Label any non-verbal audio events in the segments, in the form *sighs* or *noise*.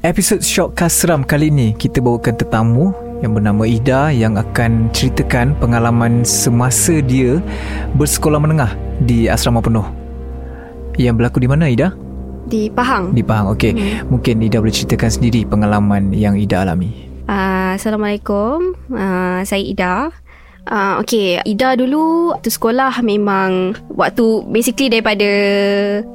Episod Shortcast Seram kali ini kita bawakan tetamu yang bernama Ida yang akan ceritakan pengalaman semasa dia bersekolah menengah di asrama penuh. Yang berlaku di mana Ida? Di Pahang. Di Pahang. Okey. Hmm. Mungkin Ida boleh ceritakan sendiri pengalaman yang Ida alami. Uh, Assalamualaikum. Uh, saya Ida. Uh, okay, Ida dulu waktu sekolah memang waktu basically daripada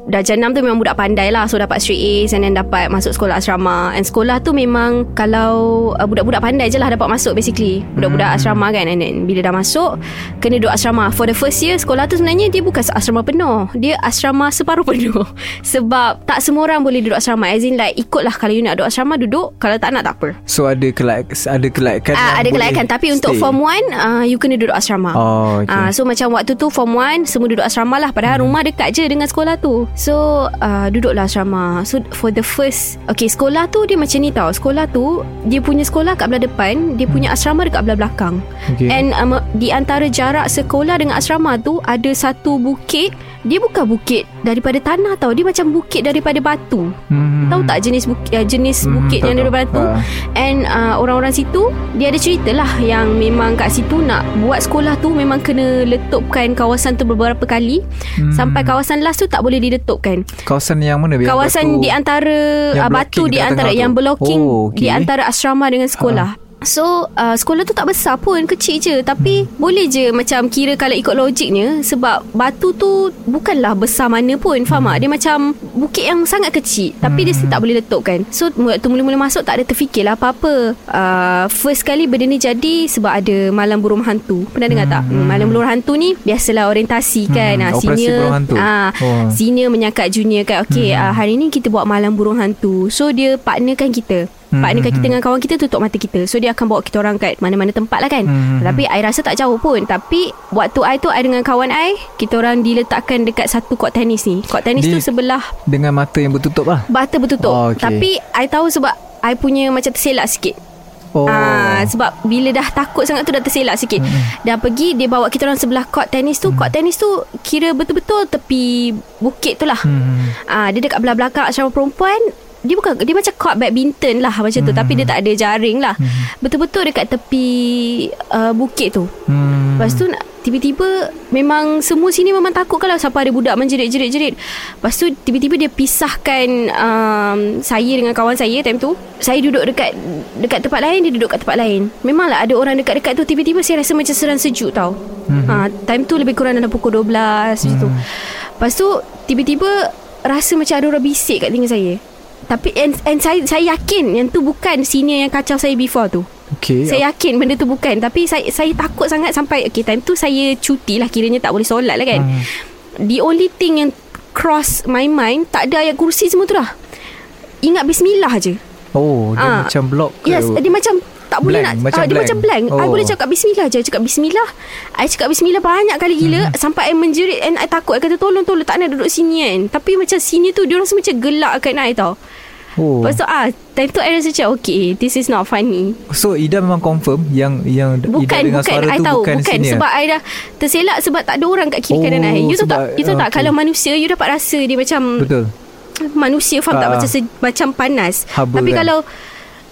darjah 6 tu memang budak pandai lah. So dapat straight A's and then dapat masuk sekolah asrama. And sekolah tu memang kalau uh, budak-budak pandai je lah dapat masuk basically. Budak-budak hmm. asrama kan. And then bila dah masuk, kena duduk asrama. For the first year, sekolah tu sebenarnya dia bukan asrama penuh. Dia asrama separuh *laughs* penuh. Sebab tak semua orang boleh duduk asrama. As in like ikutlah kalau you nak duduk asrama duduk. Kalau tak nak tak apa. So ada kelak ada kelaikan uh, Ada kelaikan. Tapi stay. untuk form 1, uh, you kena duduk asrama. Oh, okay. uh, so macam waktu tu form 1 semua duduk asrama lah padahal hmm. rumah dekat je dengan sekolah tu. So uh, duduklah asrama. So for the first okay sekolah tu dia macam ni tau. Sekolah tu dia punya sekolah kat belah depan, dia punya hmm. asrama dekat belah belakang. Okay. And um, di antara jarak sekolah dengan asrama tu ada satu bukit dia bukan bukit daripada tanah tau dia macam bukit daripada batu hmm. tahu tak jenis bukit uh, jenis hmm, bukit yang daripada batu uh. and uh, orang-orang situ dia ada cerita lah yang memang kat situ nak buat sekolah tu memang kena letupkan kawasan tu beberapa kali hmm. sampai kawasan last tu tak boleh diletupkan kawasan yang mana kawasan batu, di antara uh, batu di antara yang blocking oh, okay. di antara asrama dengan sekolah uh. So uh, sekolah tu tak besar pun Kecil je Tapi hmm. boleh je Macam kira kalau ikut logiknya Sebab batu tu Bukanlah besar mana pun Faham hmm. tak Dia macam Bukit yang sangat kecil Tapi hmm. dia tak boleh letup kan So waktu mula-mula masuk Tak ada terfikirlah apa-apa uh, First kali benda ni jadi Sebab ada Malam burung hantu Pernah dengar hmm. tak hmm, Malam burung hantu ni Biasalah orientasi kan hmm. uh, Senior uh, oh. Senior menyakat junior kan Okay hmm. uh, hari ni kita buat malam burung hantu So dia partnerkan kita hmm. partnerkan kita hmm. dengan kawan kita tutup mata kita so dia akan bawa kita orang kat mana-mana tempat lah kan hmm. tapi I rasa tak jauh pun tapi waktu I tu I dengan kawan I kita orang diletakkan dekat satu court tenis ni court tenis tu sebelah dengan mata yang bertutup lah mata bertutup oh, okay. tapi I tahu sebab I punya macam terselak sikit Oh. Ah, sebab bila dah takut sangat tu dah terselak sikit. Hmm. Dah pergi dia bawa kita orang sebelah court tenis tu. Hmm. Court tenis tu kira betul-betul tepi bukit tu lah. Hmm. Ah, dia dekat belah belakang asrama perempuan dia bukan dia macam court badminton lah macam tu hmm. tapi dia tak ada jaring lah hmm. betul-betul dekat tepi uh, bukit tu hmm. lepas tu tiba-tiba memang semua sini memang takut kalau siapa ada budak menjerit-jerit-jerit lepas tu tiba-tiba dia pisahkan um, saya dengan kawan saya time tu saya duduk dekat dekat tempat lain dia duduk kat tempat lain memanglah ada orang dekat-dekat tu tiba-tiba saya rasa macam seram sejuk tau hmm. ha, time tu lebih kurang dalam pukul 12 macam hmm. tu lepas tu tiba-tiba rasa macam ada orang bisik kat telinga saya tapi and, and saya saya yakin yang tu bukan senior yang kacau saya before tu. Okay. Saya yakin benda tu bukan tapi saya saya takut sangat sampai okay time tu saya cuti lah kiranya tak boleh solat lah kan. Hmm. The only thing yang cross my mind tak ada ayat kursi semua tu lah. Ingat bismillah je. Oh, dia ha. macam block ke? Yes, dia macam tak boleh nak macam uh, dia macam blank. Oh. I boleh cakap bismillah je, cakap bismillah. I cakap bismillah banyak kali gila hmm. sampai I menjerit and I takut I kata tolong tolong tak nak duduk sini kan. Tapi macam sini tu dia rasa macam gelak kat I tau. Oh. Lepas tu ah, time tu I rasa macam okay, this is not funny. So Ida memang confirm yang yang bukan, Ida dengan bukan, suara I tu tahu, bukan, bukan sini. Sebab I dah terselak sebab tak ada orang kat kiri oh, kanan I. You tahu tak? You tahu tak kalau manusia you dapat rasa dia macam Betul. Manusia faham uh, tak ah. macam se- macam panas. Tapi kan? kalau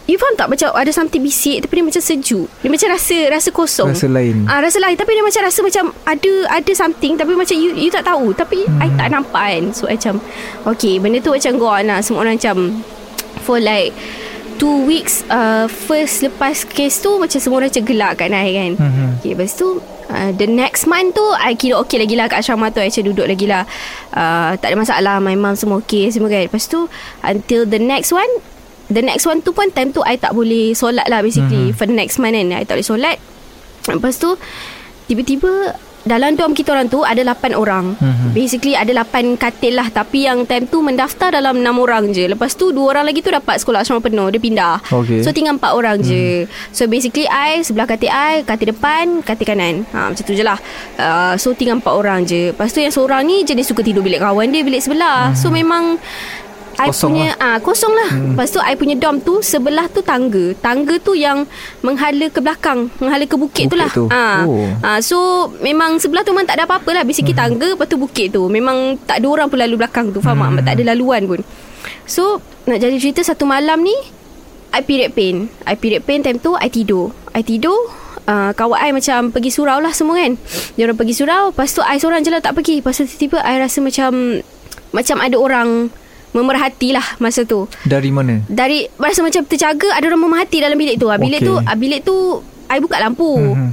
You faham tak macam ada something bisik tapi dia macam sejuk. Dia macam rasa rasa kosong. Rasa lain. Ah rasa lain tapi dia macam rasa macam ada ada something tapi macam you you tak tahu tapi hmm. I tak nampak kan. So macam okay benda tu macam go on lah. Semua orang macam for like two weeks uh, first lepas kes tu macam semua orang macam gelak kat Nai kan mm-hmm. okay, lepas tu uh, the next month tu I kira okay lagi lah kat asrama tu I macam duduk lagi lah uh, tak ada masalah my mom semua okay semua kan lepas tu until the next one the next one tu pun time tu I tak boleh solat lah basically mm-hmm. for the next month kan I tak boleh solat lepas tu tiba-tiba dalam dorm kita orang tu ada 8 orang. Mm-hmm. Basically ada 8 katil lah tapi yang time tu mendaftar dalam 6 orang je. Lepas tu 2 orang lagi tu dapat sekolah asrama penuh dia pindah. Okay. So tinggal 4 orang mm. je. Mhm. So basically I sebelah katil I, katil depan, katil kanan. Ha macam tu je lah. Uh, so tinggal 4 orang je. Lepas tu yang seorang ni jenis suka tidur bilik kawan dia bilik sebelah. Mm-hmm. So memang I kosong punya lah. ah kosong lah. Hmm. Lepas tu I punya dom tu sebelah tu tangga. Tangga tu yang menghala ke belakang, menghala ke bukit, bukit tu lah. Tu. Ah. Oh. ah so memang sebelah tu memang tak ada apa-apa lah. Basically hmm. tangga lepas tu bukit tu. Memang tak ada orang pun lalu belakang tu. Faham hmm. tak? Tak ada laluan pun. So Nak jadi cerita Satu malam ni I period pain I period pain time tu I tidur I tidur uh, Kawan I macam Pergi surau lah semua kan Dia orang pergi surau Lepas tu I seorang je lah tak pergi Lepas tu tiba-tiba I rasa macam Macam ada orang Memerhati lah Masa tu Dari mana? Dari Rasa macam terjaga Ada orang memerhati dalam bilik tu Ah, Bilik Okey. tu ah, Bilik tu I buka lampu Mhm.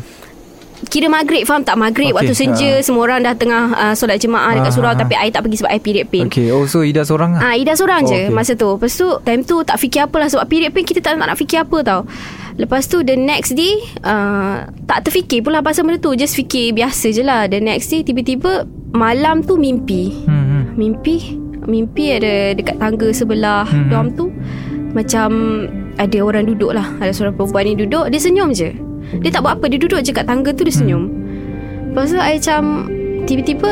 Kira maghrib Faham tak Maghrib Okey, Waktu senja ha. Semua orang dah tengah uh, Solat jemaah dekat Ah, surau ah, Tapi I tak pergi sebab I period pain Okay Oh so Ida seorang lah Ah, Ida seorang Oh, je okey. masa tu. Lepas tu time tu tak fikir apa lah sebab period pain kita tak nak, nak fikir apa tau. Lepas tu the next day uh, tak terfikir pula pasal benda tu. Just fikir biasa je lah. The next day tiba-tiba malam tu mimpi. hmm, hmm. Mimpi Mimpi ada dekat tangga sebelah Mhm. dorm tu Macam ada orang duduk lah Ada seorang perempuan ni duduk Dia senyum je. Dia tak buat apa Dia duduk je kat tangga tu Dia senyum. Lepas tu I macam Tiba-tiba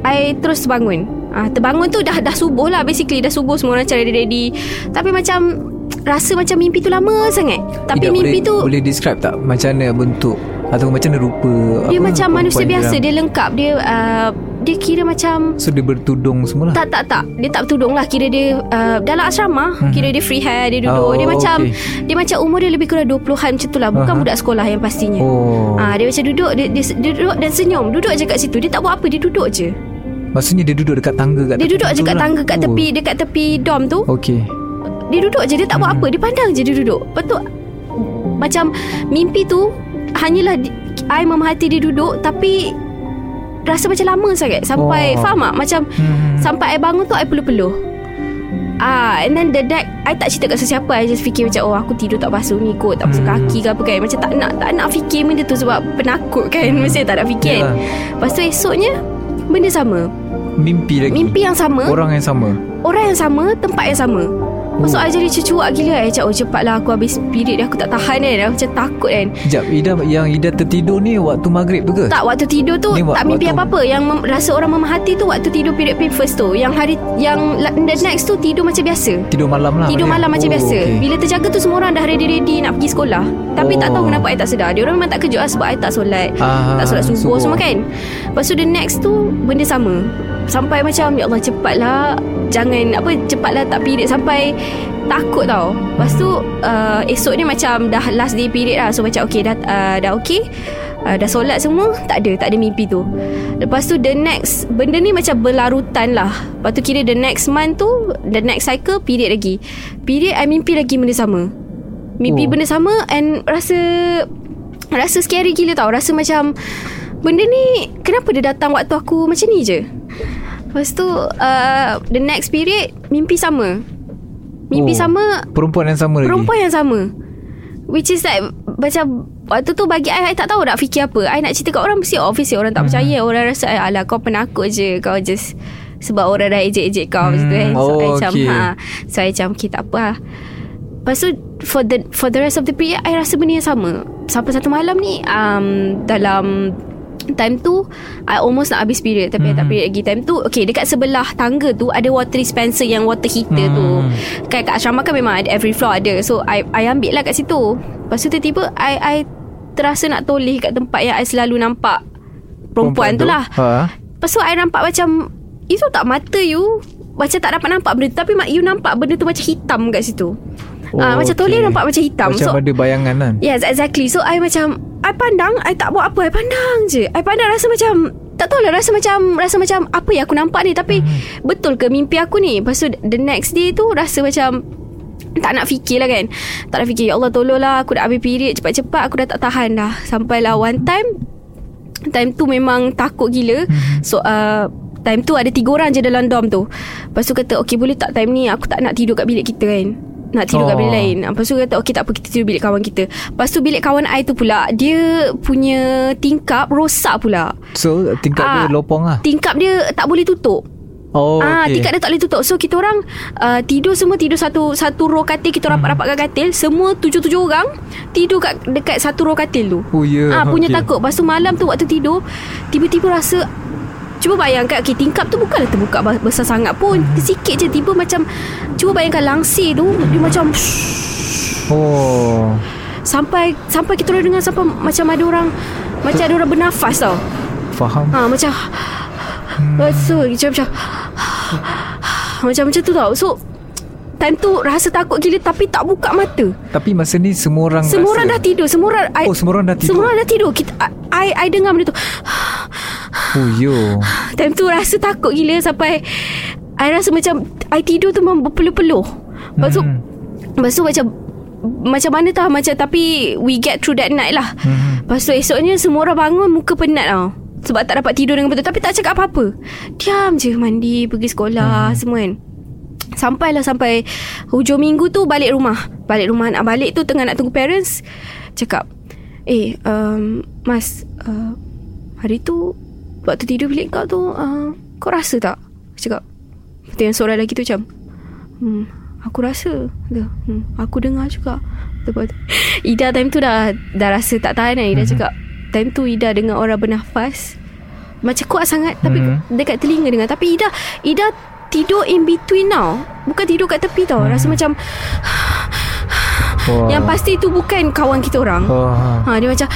I terus terbangun. Ah, Terbangun tu dah dah subuh lah Basically. Dah subuh Semua orang macam ready-ready. Tapi macam Rasa macam mimpi tu lama sangat. Tapi Ida, mimpi boleh, tu Boleh describe tak Macam mana bentuk? Atau macam mana rupa Dia apa, macam manusia biasa dalam- Dia lengkap. Dia uh, Dia kira macam So dia bertudung semua lah Tak tak tak. Dia tak bertudung lah. Kira dia uh, Dalam asrama Mhm. Kira dia free hair Dia duduk. Oh, Dia macam okay. Dia macam umur dia lebih kurang 20-an macam tu lah. Bukan Aha. budak sekolah yang pastinya. Oh. Ah, Dia macam duduk dia, dia, dia duduk dan senyum. Duduk je kat situ. Dia tak buat apa Dia duduk je. Maksudnya dia duduk dekat tangga kat Dia duduk je kat lah. tangga Kat Oh. tepi Dekat tepi dom tu. Okay. Dia duduk je Dia tak buat Mhm. apa. Dia pandang je dia duduk. Lepas tu Macam Mimpi tu Hanyalah I memerhati dia duduk Tapi Rasa macam lama sangat. Sampai Oh. Faham tak? Macam hmm. Sampai I bangun tu I peluh-peluh. Ah, and then the deck I tak cerita kat sesiapa. I just fikir macam Oh aku tidur tak basuh ni kot Tak basuh Hmm. kaki ke apa kan. Macam tak nak Tak nak fikir benda tu Sebab penakut kan. Mesti tak nak fikir. Kan Yalah. Lepas tu esoknya Benda sama. Mimpi lagi. Mimpi yang sama. Orang yang sama. Orang yang sama Tempat yang sama Tu I jadi cecuak gila I cakap oh cepatlah Aku habis period dia Aku tak tahan kan Aku macam takut kan? Sekejap Ida Yang Ida tertidur ni Waktu maghrib tu ke? tak waktu tidur tu Ni Tak mimpi waktu- apa-apa. Yang mem- rasa orang memerhati tu Waktu tidur period first tu. Yang hari Yang the next tu Tidur macam biasa. Tidur malam lah Tidur malam macam oh, biasa. okay. Bila terjaga tu Semua orang dah ready-ready Nak pergi sekolah. Tapi Oh. tak tahu kenapa I tak sedar. Dia orang memang tak kejut lah Sebab I tak solat. Ah, Tak solat subuh, subuh. semua kan? Lepas tu the next tu Benda sama. Sampai macam Ya Allah cepatlah Jangan apa Cepatlah tak period Sampai Takut tau. Lepas tu uh, Esok ni macam Dah last day period lah. So macam okay Dah, uh, dah okay. Uh, Dah solat semua Tak ada Tak ada mimpi tu. Lepas tu the next Benda ni macam berlarutan lah. Lepas tu kira the next month tu The next cycle Period lagi. Period I mimpi lagi benda sama. Mimpi Oh. benda sama And rasa Rasa scary gila tau. Rasa macam Benda ni Kenapa dia datang waktu aku Macam ni je Lepas tu uh, The next period Mimpi sama. Mimpi Oh, sama Perempuan yang sama lagi? Perempuan yang sama. Which is like Macam Waktu tu bagi I I tak tahu nak fikir apa. I nak cerita kat orang Mesti obviously orang tak Hmm. percaya. Orang rasa "Eh, Alah kau penakut je. Kau just Sebab orang dah ejek-ejek kau. Macam tu kan Hmm, So I oh, macam okay. ha, So I macam Okay tak apa lah Lepas tu For the for the rest of the period I rasa benda yang sama. Sampai satu malam ni um, Dalam Time tu I almost nak habis period Tapi I tak Hmm. period lagi. Time tu Okay dekat sebelah tangga tu Ada water dispenser Yang water heater tu. Hmm. Kan kat asrama kan memang ada Every floor ada. So I, I ambil lah kat situ. Lepas tu tiba-tiba I, I terasa nak toleh Kat tempat yang I selalu nampak Perempuan, tu. lah. Ha? Lepas tu I nampak macam Itu tak mata you. Macam tak dapat nampak benda tu. Tapi mak- you nampak benda tu macam hitam kat situ oh, ah, Macam toleh nampak macam hitam Macam So ada bayangan kan? Yes exactly. So I macam I pandang I tak buat apa I pandang je. I pandang rasa macam Tak tahu lah Rasa macam Rasa macam Apa yang aku nampak ni. Tapi Mhm. Betul ke mimpi aku ni? Lepas tu the next day tu Rasa macam tak nak fikir lah kan. Tak nak fikir Ya Allah tolonglah Aku dah habis period Cepat-cepat Aku dah tak tahan dah. Sampailah one time Time tu memang takut gila. Mhm. So uh, Time tu ada tiga orang je dalam dorm tu. Lepas tu kata Okay boleh tak time ni? Aku tak nak tidur kat bilik kita kan nak tidur oh. kat bilik lain Lepas tu kata Okay tak apa Kita tidur bilik kawan kita Lepas tu bilik kawan I tu pula Dia punya tingkap Rosak pula So tingkat Ah. dia lopong lah Tingkap dia tak boleh tutup Oh Ah, okay. tingkat dia tak boleh tutup. So kita orang uh, tidur semua tidur satu satu row katil kita Hmm. rapat-rapat kat katil. Semua tujuh-tujuh orang tidur kat dekat satu row katil tu. Oh ya Ah, punya okay. takut. Lepas tu malam tu waktu tidur tiba-tiba rasa Cuba bayangkan okay, Tingkap tu bukanlah terbuka Besar sangat pun Hmm. Sikit je Tiba macam Cuba bayangkan langsir tu Dia macam Oh Sampai Sampai kita orang dengar Sampai macam ada orang Macam ada orang bernafas tau Faham Ha macam Hmm. Tu macam macam Macam macam tu tau So Time tu rasa takut gila Tapi tak buka mata Tapi masa ni semua orang Semua rasa. orang dah tidur Semua orang I, Oh, semua orang dah tidur. Semua orang dah tidur Kita, I, I dengar benda tu Oh yo. *sighs* Time tu rasa takut gila Sampai I rasa macam I tidur tu memang berpeluh-peluh. Lepas tu Hmm. Lepas tu macam Macam mana tau Macam tapi We get through that night lah. Hmm. Lepas tu esoknya Semua orang bangun Muka penat tau. Sebab tak dapat tidur dengan betul. Tapi tak cakap apa-apa. Diam je Mandi Pergi sekolah Semua kan. Sampailah sampai Hujung minggu tu Balik rumah. Balik rumah nak balik tu Tengah nak tunggu parents Cakap Eh um, Mas uh, Hari tu Waktu tidur bilik kau tu uh, Kau rasa tak? Cakap Lepas yang suara lagi tu macam Hmm Aku rasa. Dia, hmm, Aku dengar juga. Lepas tu *laughs* Ida time tu dah Dah rasa tak tahan kan? Ida Mhm. cakap Time tu Ida dengar orang bernafas Macam kuat sangat Tapi Mhm. dekat telinga dengar. Tapi Ida Ida tidur in between tau. Bukan tidur kat tepi tau. Mhm. Rasa macam Wah. Yang pasti tu bukan kawan kita orang Wah. Ha dia macam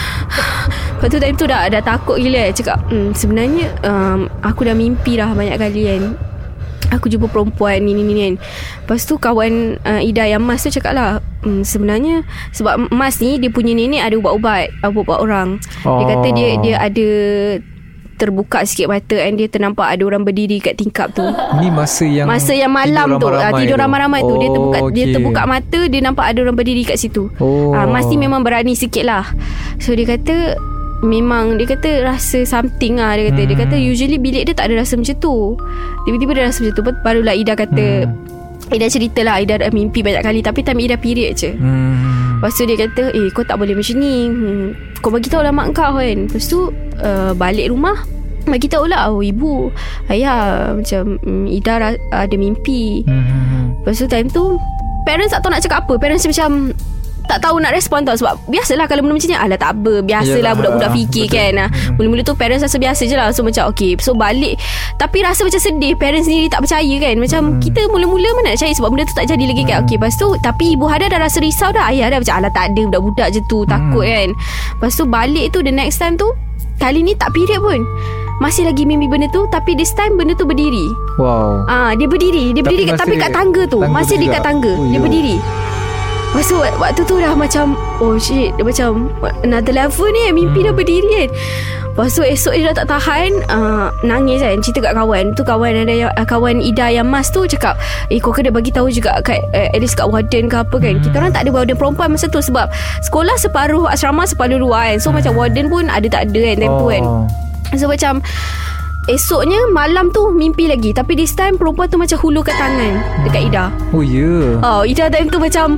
Lepas tu time tu dah dah takut gila eh. Cakap hmm, sebenarnya um, aku dah mimpi dah banyak kali kan. Aku jumpa perempuan ni ni ni kan. Lepas tu kawan uh, Ida yang Mas tu cakap lah hmm, Sebenarnya Sebab Mas ni Dia punya nenek ada ubat-ubat Ubat-ubat orang Dia kata dia Oh. Dia ada Terbuka sikit mata And dia ternampak Ada orang berdiri kat tingkap tu. Ni masa yang Masa yang malam tu. Ah, Tidur ramai-ramai tu. Dia terbuka Oh, Dia okey. terbuka mata Dia nampak ada orang berdiri kat situ. Oh. Ah, Mas ni memang berani sikit lah. So dia kata Memang Dia kata rasa something lah Dia kata. Dia Hmm. kata usually bilik dia tak ada rasa macam tu. Tiba-tiba dia rasa macam tu. Barulah Ida kata Hmm. Ida cerita lah Ida dah mimpi banyak kali. Tapi time Ida period je. Hmm. Lepas tu dia kata Eh kau tak boleh macam ni. Hmm, Kau bagi tahu lah mak kau kan. Lepas tu uh, Balik rumah Bagi tahu lah Oh ibu Ayah Macam mm, Ida ra- ada mimpi. Hmm. Lepas tu time tu Parents tak tahu nak cakap apa. Parents macam tak tahu nak respon tau Sebab biasalah Kalau benda macam ni Alah tak apa Biasalah Yalah, budak-budak fikir betul. kan Hmm. Mula-mula tu parents rasa biasa je lah So macam okay So balik Tapi rasa macam sedih Parents sendiri tak percaya kan Macam Hmm. kita mula-mula mana nak percaya Sebab benda tu tak jadi lagi kan Okay lepas tu Tapi ibu Hada dah rasa risau dah Ayah dah macam Alah tak ada budak-budak je tu Takut kan Lepas tu balik tu The next time tu Kali ni tak period pun masih lagi mimpi benda tu Tapi this time benda tu berdiri Wow Ah, dia berdiri, dia Tapi berdiri kat, masih tapi kat tangga tu. tangga masih tu kat juga? tangga. Oh, dia yo. berdiri. Lepas tu wak- waktu tu dah macam Oh shit Dia macam Another level ni Mimpi Hmm. dah berdiri kan? Lepas tu esok dia dah tak tahan uh, Nangis kan? Cerita kat kawan. Tu kawan ada yang, uh, Kawan Ida yang mas tu Cakap Eh kau kena bagi tahu juga kat, uh, At least kat warden ke apa kan? Kita orang tak ada warden perempuan masa tu Sebab Sekolah separuh Asrama separuh luar kan? So macam warden pun Ada tak ada kan? Time tu kan? Oh. So macam Esoknya malam tu mimpi lagi. Tapi this time perempuan tu macam hulurkan tangan. Dekat Ida. Oh ya? Yeah. Oh Ida time tu macam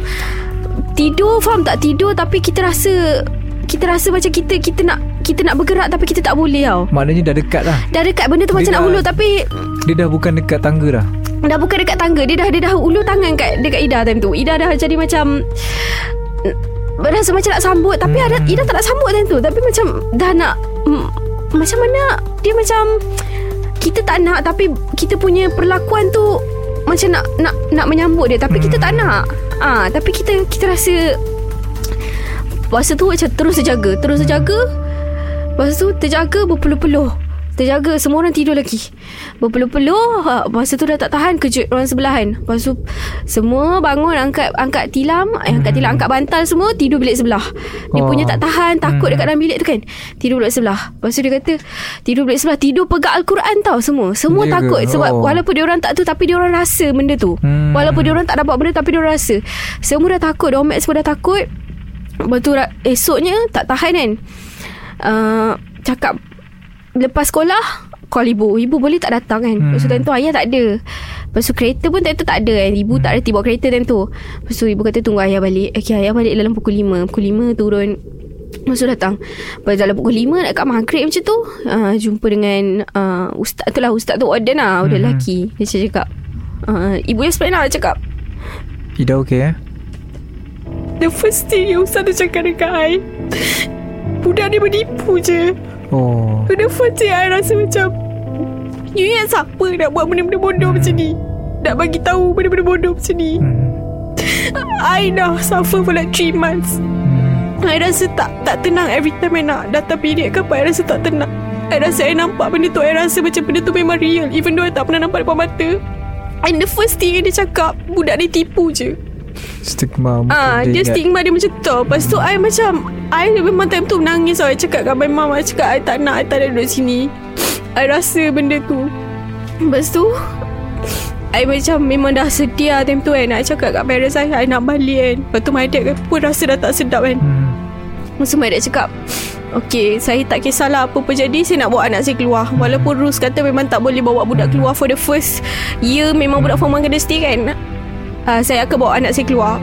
Tidur faham tak? Tidur Tapi kita rasa Kita rasa macam kita Kita nak Kita nak bergerak Tapi kita tak boleh tau. Maknanya dah dekat lah. Dah dekat benda tu Dia macam nak dah- hulur Tapi Dia dah bukan dekat tangga dah? Dah bukan dekat tangga Dia dah dia dah ulur tangan kat, Dekat Ida time tu. Ida dah jadi macam Rasa macam nak sambut. Tapi ada, Ida tak nak sambut time tu. Tapi macam Dah nak mm, Macam mana? Dia macam Kita tak nak Tapi kita punya perlakuan tu Macam nak Nak nak menyambut dia. Tapi kita tak nak. Ah, Tapi kita Kita rasa Masa tu macam terus terjaga Terus terjaga. Lepas tu terjaga berpeluh-peluh Terjaga Semua orang tidur lagi Berpeluh-peluh ha, Masa tu dah tak tahan Kejut orang sebelahan Lepas tu Semua bangun Angkat angkat tilam eh, Angkat tilam Angkat bantal semua Tidur bilik sebelah Dia Oh. punya tak tahan Takut Hmm. dekat dalam bilik tu kan Tidur bilik sebelah Lepas tu dia kata Tidur bilik sebelah Tidur pegang Al-Quran tau Semua Semua ke? takut Sebab Oh. walaupun dia orang tak tu Tapi dia orang rasa benda tu Hmm. Walaupun dia orang tak dapat benda Tapi dia orang rasa Semua dah takut Domek semua dah takut Lepas tu esoknya Tak tahan kan uh, Cakap Lepas sekolah Call ibu. Ibu boleh tak datang kan? Hmm. Lepas tu time tu ayah tak ada. Lepas tu kereta pun time tu tak ada kan? Ibu tak reti bawa kereta time tu. Lepas tu ibu kata tunggu ayah balik. Okay ayah balik dalam pukul 5 Pukul 5 turun. Lepas tu datang. Lepas dalam pukul 5 Dekat maghrib macam tu uh, Jumpa dengan uh, Ustaz. Tu lah Ustaz tu warden lah Warden Hmm. lelaki. Dia macam cakap uh, Ibu yang sebenarnya lah cakap. Ida okey eh? The first thing yang Ustaz tu cakap dekat I Budak ni menipu je Oh. The first thing I rasa macam You ingat siapa nak buat benda-benda bodoh macam ni? Nak bagi tahu benda-benda bodoh macam ni? Hmm. I dah suffer for like 3 months. Hmm. I rasa tak tak tenang every time I nak datang period ke apa I rasa tak tenang. I rasa I nampak benda tu I rasa macam benda tu memang real Even though I tak pernah nampak depan mata. And the first thing yang dia cakap Budak ni tipu je Stigma Ah, dia ingat. stigma dia macam tu. Lepas tu I macam I memang time tu menangis tau. I cakap kat my mum I cakap I tak nak I tak nak duduk sini. I rasa benda tu. Lepas tu I macam memang dah sedia time tu kan. I cakap kat parents I I nak balik kan. Lepas tu my dad pun rasa dah tak sedap kan. Hmm. Masa my dad cakap Okay saya tak kisahlah apa pun jadi Saya nak bawa anak saya keluar Walaupun rules kata Memang tak boleh bawa budak keluar For the first year Memang budak form 1 kena stay kan uh, Saya akan bawa anak saya keluar.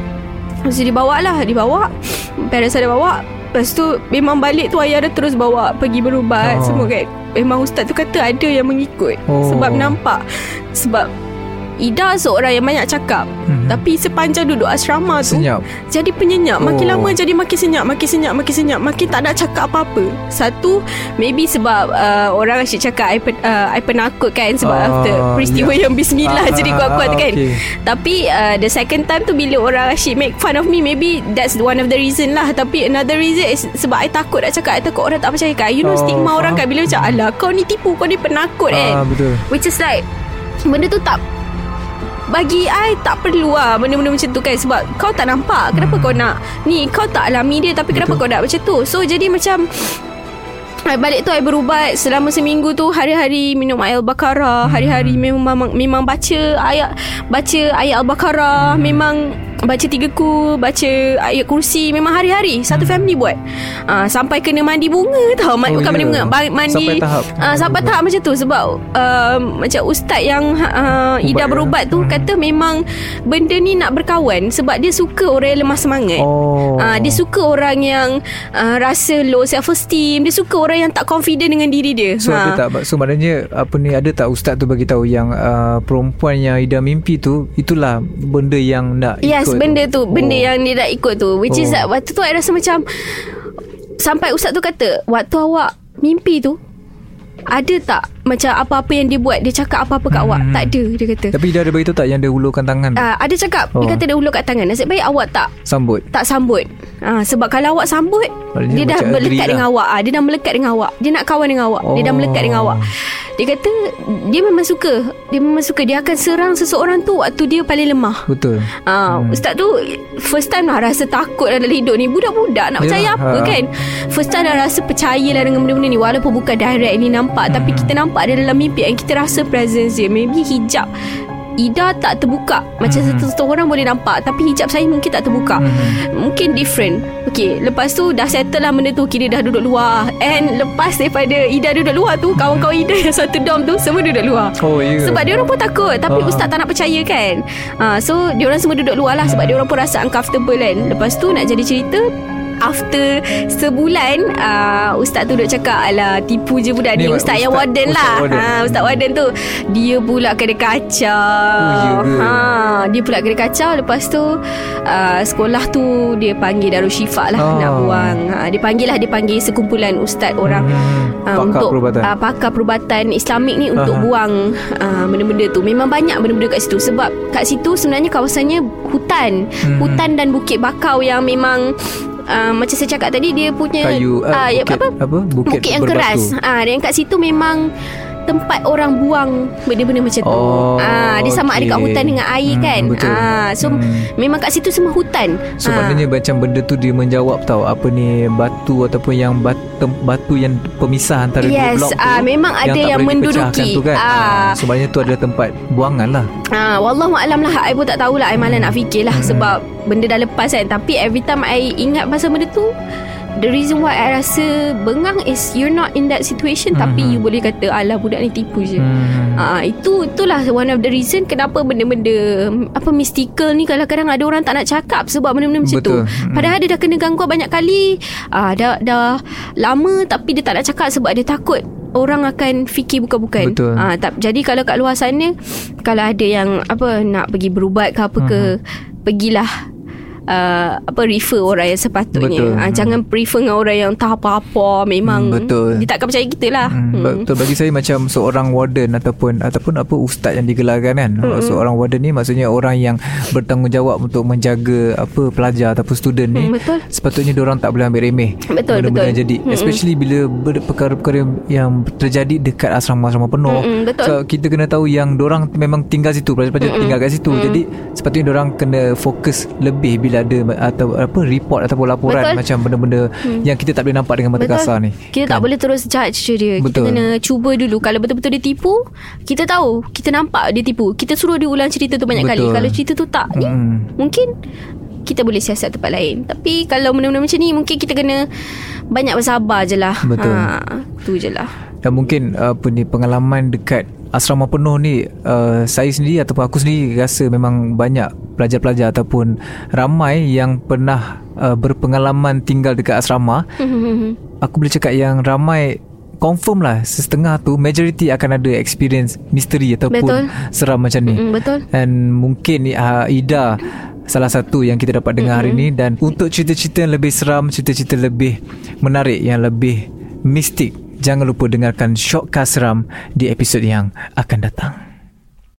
Lepas tu dibawa lah Dibawa Parents saya bawa. Lepas tu Memang balik tu Ayah dia terus bawa Pergi berubat oh. Semua kan. Memang ustaz tu kata Ada yang mengikut. Oh. Sebab nampak. Sebab Ida seorang yang banyak cakap Mhm. Tapi sepanjang duduk asrama tu Senyap jadi penyenyap Makin Oh. lama jadi makin senyap Makin senyap Makin senyap Makin tak nak cakap apa-apa Satu Maybe sebab uh, Orang asyik cakap I, pen, uh, I penakut kan Sebab Ah, after Peristiwa ya. yang bismillah Ah, Jadi kuat-kuat tu kan okay. Tapi uh, The second time tu Bila orang asyik make fun of me Maybe that's one of the reason lah Tapi another reason is Sebab I takut nak cakap I takut orang tak percaya kan You know Oh, stigma orang faham. kan Bila macam Alah kau ni tipu Kau ni penakut kan Ah, betul Which is like Benda tu tak bagi I tak perlu lah Benda-benda macam tu kan. Sebab kau tak nampak Kenapa kau nak. Ni kau tak alami dia Tapi kenapa kau nak macam tu? So jadi macam I balik tu I berubat Selama seminggu tu. Hari-hari minum ayat Al-Baqarah. Hari-hari memang Memang baca ayat Baca ayat Al-Baqarah. Memang Baca tiga ku Baca ayat kursi Memang hari-hari Satu family buat uh, Sampai kena mandi bunga tau Ma- Oh, Bukan ya. mandi bunga ba- Mandi Sampai tahap. uh, Sampai tahap macam tu Sebab uh, Macam ustaz yang uh, Ida Ubat, ya. berubat tu Hmm. Kata memang Benda ni nak berkawan Sebab dia suka orang yang lemah semangat Oh Ah, dia suka orang yang uh, rasa low self esteem. Dia suka orang yang tak confident dengan diri dia. So Ha. ada tak So maknanya Apa ni Ada tak ustaz tu bagi tahu Yang uh, perempuan yang Ida mimpi tu Itulah Benda yang nak Yes, ikut benda tu, benda Oh. yang dia nak ikut tu. Which is Oh. that waktu tu I rasa macam sampai ustaz tu kata, waktu awak mimpi tu ada tak macam apa-apa yang dia buat dia cakap apa-apa kat awak. Hmm. tak ada dia kata. Tapi Ida ada beritahu tak Yang dia hulurkan tangan? Uh, ada cakap. Oh. dia kata dia ulur kat tangan. Nasib baik awak tak Sambut? tak sambut. Ha, sebab kalau awak sambut Maknanya dia dah melekat lah. dengan awak. Ha, dia dah melekat dengan awak. Dia nak kawan dengan awak. Dia dah Oh. melekat dengan awak. Dia kata dia memang suka. Dia memang suka. Dia akan serang seseorang tu waktu dia paling lemah. Betul. Ah, hmm. Ustaz tu First time lah rasa takut dalam hidup ni. Budak-budak nak percaya Yalah, apa ha. kan? First time dah rasa percayalah dengan benda-benda ni. Walaupun bukan direct ni nampak hmm. Tapi kita nampak dia dalam mimpi And kita rasa presence dia. Maybe hijab Ida tak terbuka. Macam Hmm. satu-satu orang boleh nampak Tapi hijab saya mungkin tak terbuka. Hmm. Mungkin different. Okay Lepas tu dah settle lah benda tu. Kira dah duduk luar. And lepas daripada Ida duduk luar tu Kawan-kawan Ida yang satu dorm tu Semua duduk luar. Oh ya. Sebab dia orang pun takut. Tapi Ah. ustaz tak nak percaya kan? Ha, So dia orang semua duduk luar lah Sebab dia orang pun rasa uncomfortable kan? Lepas tu nak jadi cerita After sebulan uh, Ustaz tu duduk cakap Alah tipu je budak ni, Ni Ustaz, yang ustaz- warden ustaz lah warden. ha, Ustaz warden tu Dia pula kena kacau Oh, ya ha, Dia pula kena kacau Lepas tu uh, Sekolah tu Dia panggil Darul Syifa lah Ah. Nak buang ha, Dia panggil lah Dia panggil sekumpulan ustaz orang Hmm. uh, Pakar untuk perubatan. Uh, pakar perubatan Islamik ni untuk Aha. buang uh, benda-benda tu. Memang banyak benda-benda kat situ sebab kat situ sebenarnya kawasannya hutan, Hmm. hutan dan bukit bakau yang memang uh, macam saya cakap tadi dia punya Kayu uh, ya, bukit, apa apa? Bukit, bukit yang berbatu. keras. Ah, dan kat situ memang tempat orang buang benda-benda macam tu. Oh, ah, dia sama ada kat hutan dengan air Hmm, kan. betul. Ah, so Hmm. memang kat situ semua hutan. So Ah. maknanya macam benda tu dia menjawab tau apa ni batu ataupun yang batu, batu yang pemisah antara Yes, dua blok tu ah, memang ada yang boleh menduduki. tu kan. Ah. so maknanya tu adalah tempat buangan lah. Ah, wallahu alam lah I pun tak tahulah I malah nak fikir lah Sebab benda dah lepas kan Tapi every time I ingat pasal benda tu The reason why I rasa bengang is You're not in that situation Mhm. Tapi you boleh kata Alah budak ni tipu je Hmm. Ah, itu itulah one of the reason kenapa benda-benda apa mystical ni kadang-kadang ada orang tak nak cakap sebab benda-benda macam tu. Betul. Hmm. Padahal dia dah kena gangguan banyak kali. Ah dah dah lama tapi dia tak nak cakap sebab dia takut orang akan fikir bukan-bukan. Betul. Ah tak jadi kalau kat luar sana kalau ada yang apa nak pergi berubat ke apa ke Hmm. pergilah uh, apa refer orang yang sepatutnya. Betul. Uh, Hmm. jangan prefer dengan orang yang tak apa-apa memang Hmm, betul. dia takkan percaya kita lah. Hmm, betul bagi saya macam seorang warden ataupun ataupun apa ustaz yang digelarkan kan. Hmm. Seorang warden ni maksudnya orang yang bertanggungjawab untuk menjaga apa pelajar ataupun student ni. Hmm, betul. Sepatutnya orang tak boleh ambil remeh. Betul, benda-benda betul. yang jadi Mm-mm. especially bila ber- perkara-perkara yang terjadi dekat asrama-asrama penuh. Mm-mm, betul. So kita kena tahu yang orang memang tinggal situ, pelajar-pelajar tinggal kat situ. Jadi sepatutnya orang kena fokus lebih bila ada atau apa report ataupun laporan Betul. macam benda-benda yang kita tak boleh nampak dengan mata kasar ni. Kita tak boleh terus judge dia. Kita Betul. kena cuba dulu. Kalau betul-betul dia tipu, kita tahu. Kita nampak dia tipu. Kita suruh dia ulang cerita tu banyak Betul. kali. Kalau cerita tu tak ni, Hmm. mungkin kita boleh siasat tempat lain. Tapi kalau benda-benda macam ni, mungkin kita kena banyak bersabar je lah. Betul. Ha, tu je lah. Dan mungkin apa ni pengalaman dekat asrama penuh ni uh, saya sendiri ataupun aku sendiri rasa memang banyak pelajar-pelajar ataupun ramai yang pernah uh, berpengalaman tinggal dekat asrama. *laughs* Aku boleh cakap yang ramai confirm lah setengah tu majority akan ada experience misteri ataupun Betul. seram macam ni. Mm, betul. Dan mungkin uh, Ida salah satu yang kita dapat dengar hari ni dan untuk cerita-cerita yang lebih seram, cerita-cerita lebih menarik yang lebih mistik, jangan lupa dengarkan Shortcast Seram di episod yang akan datang.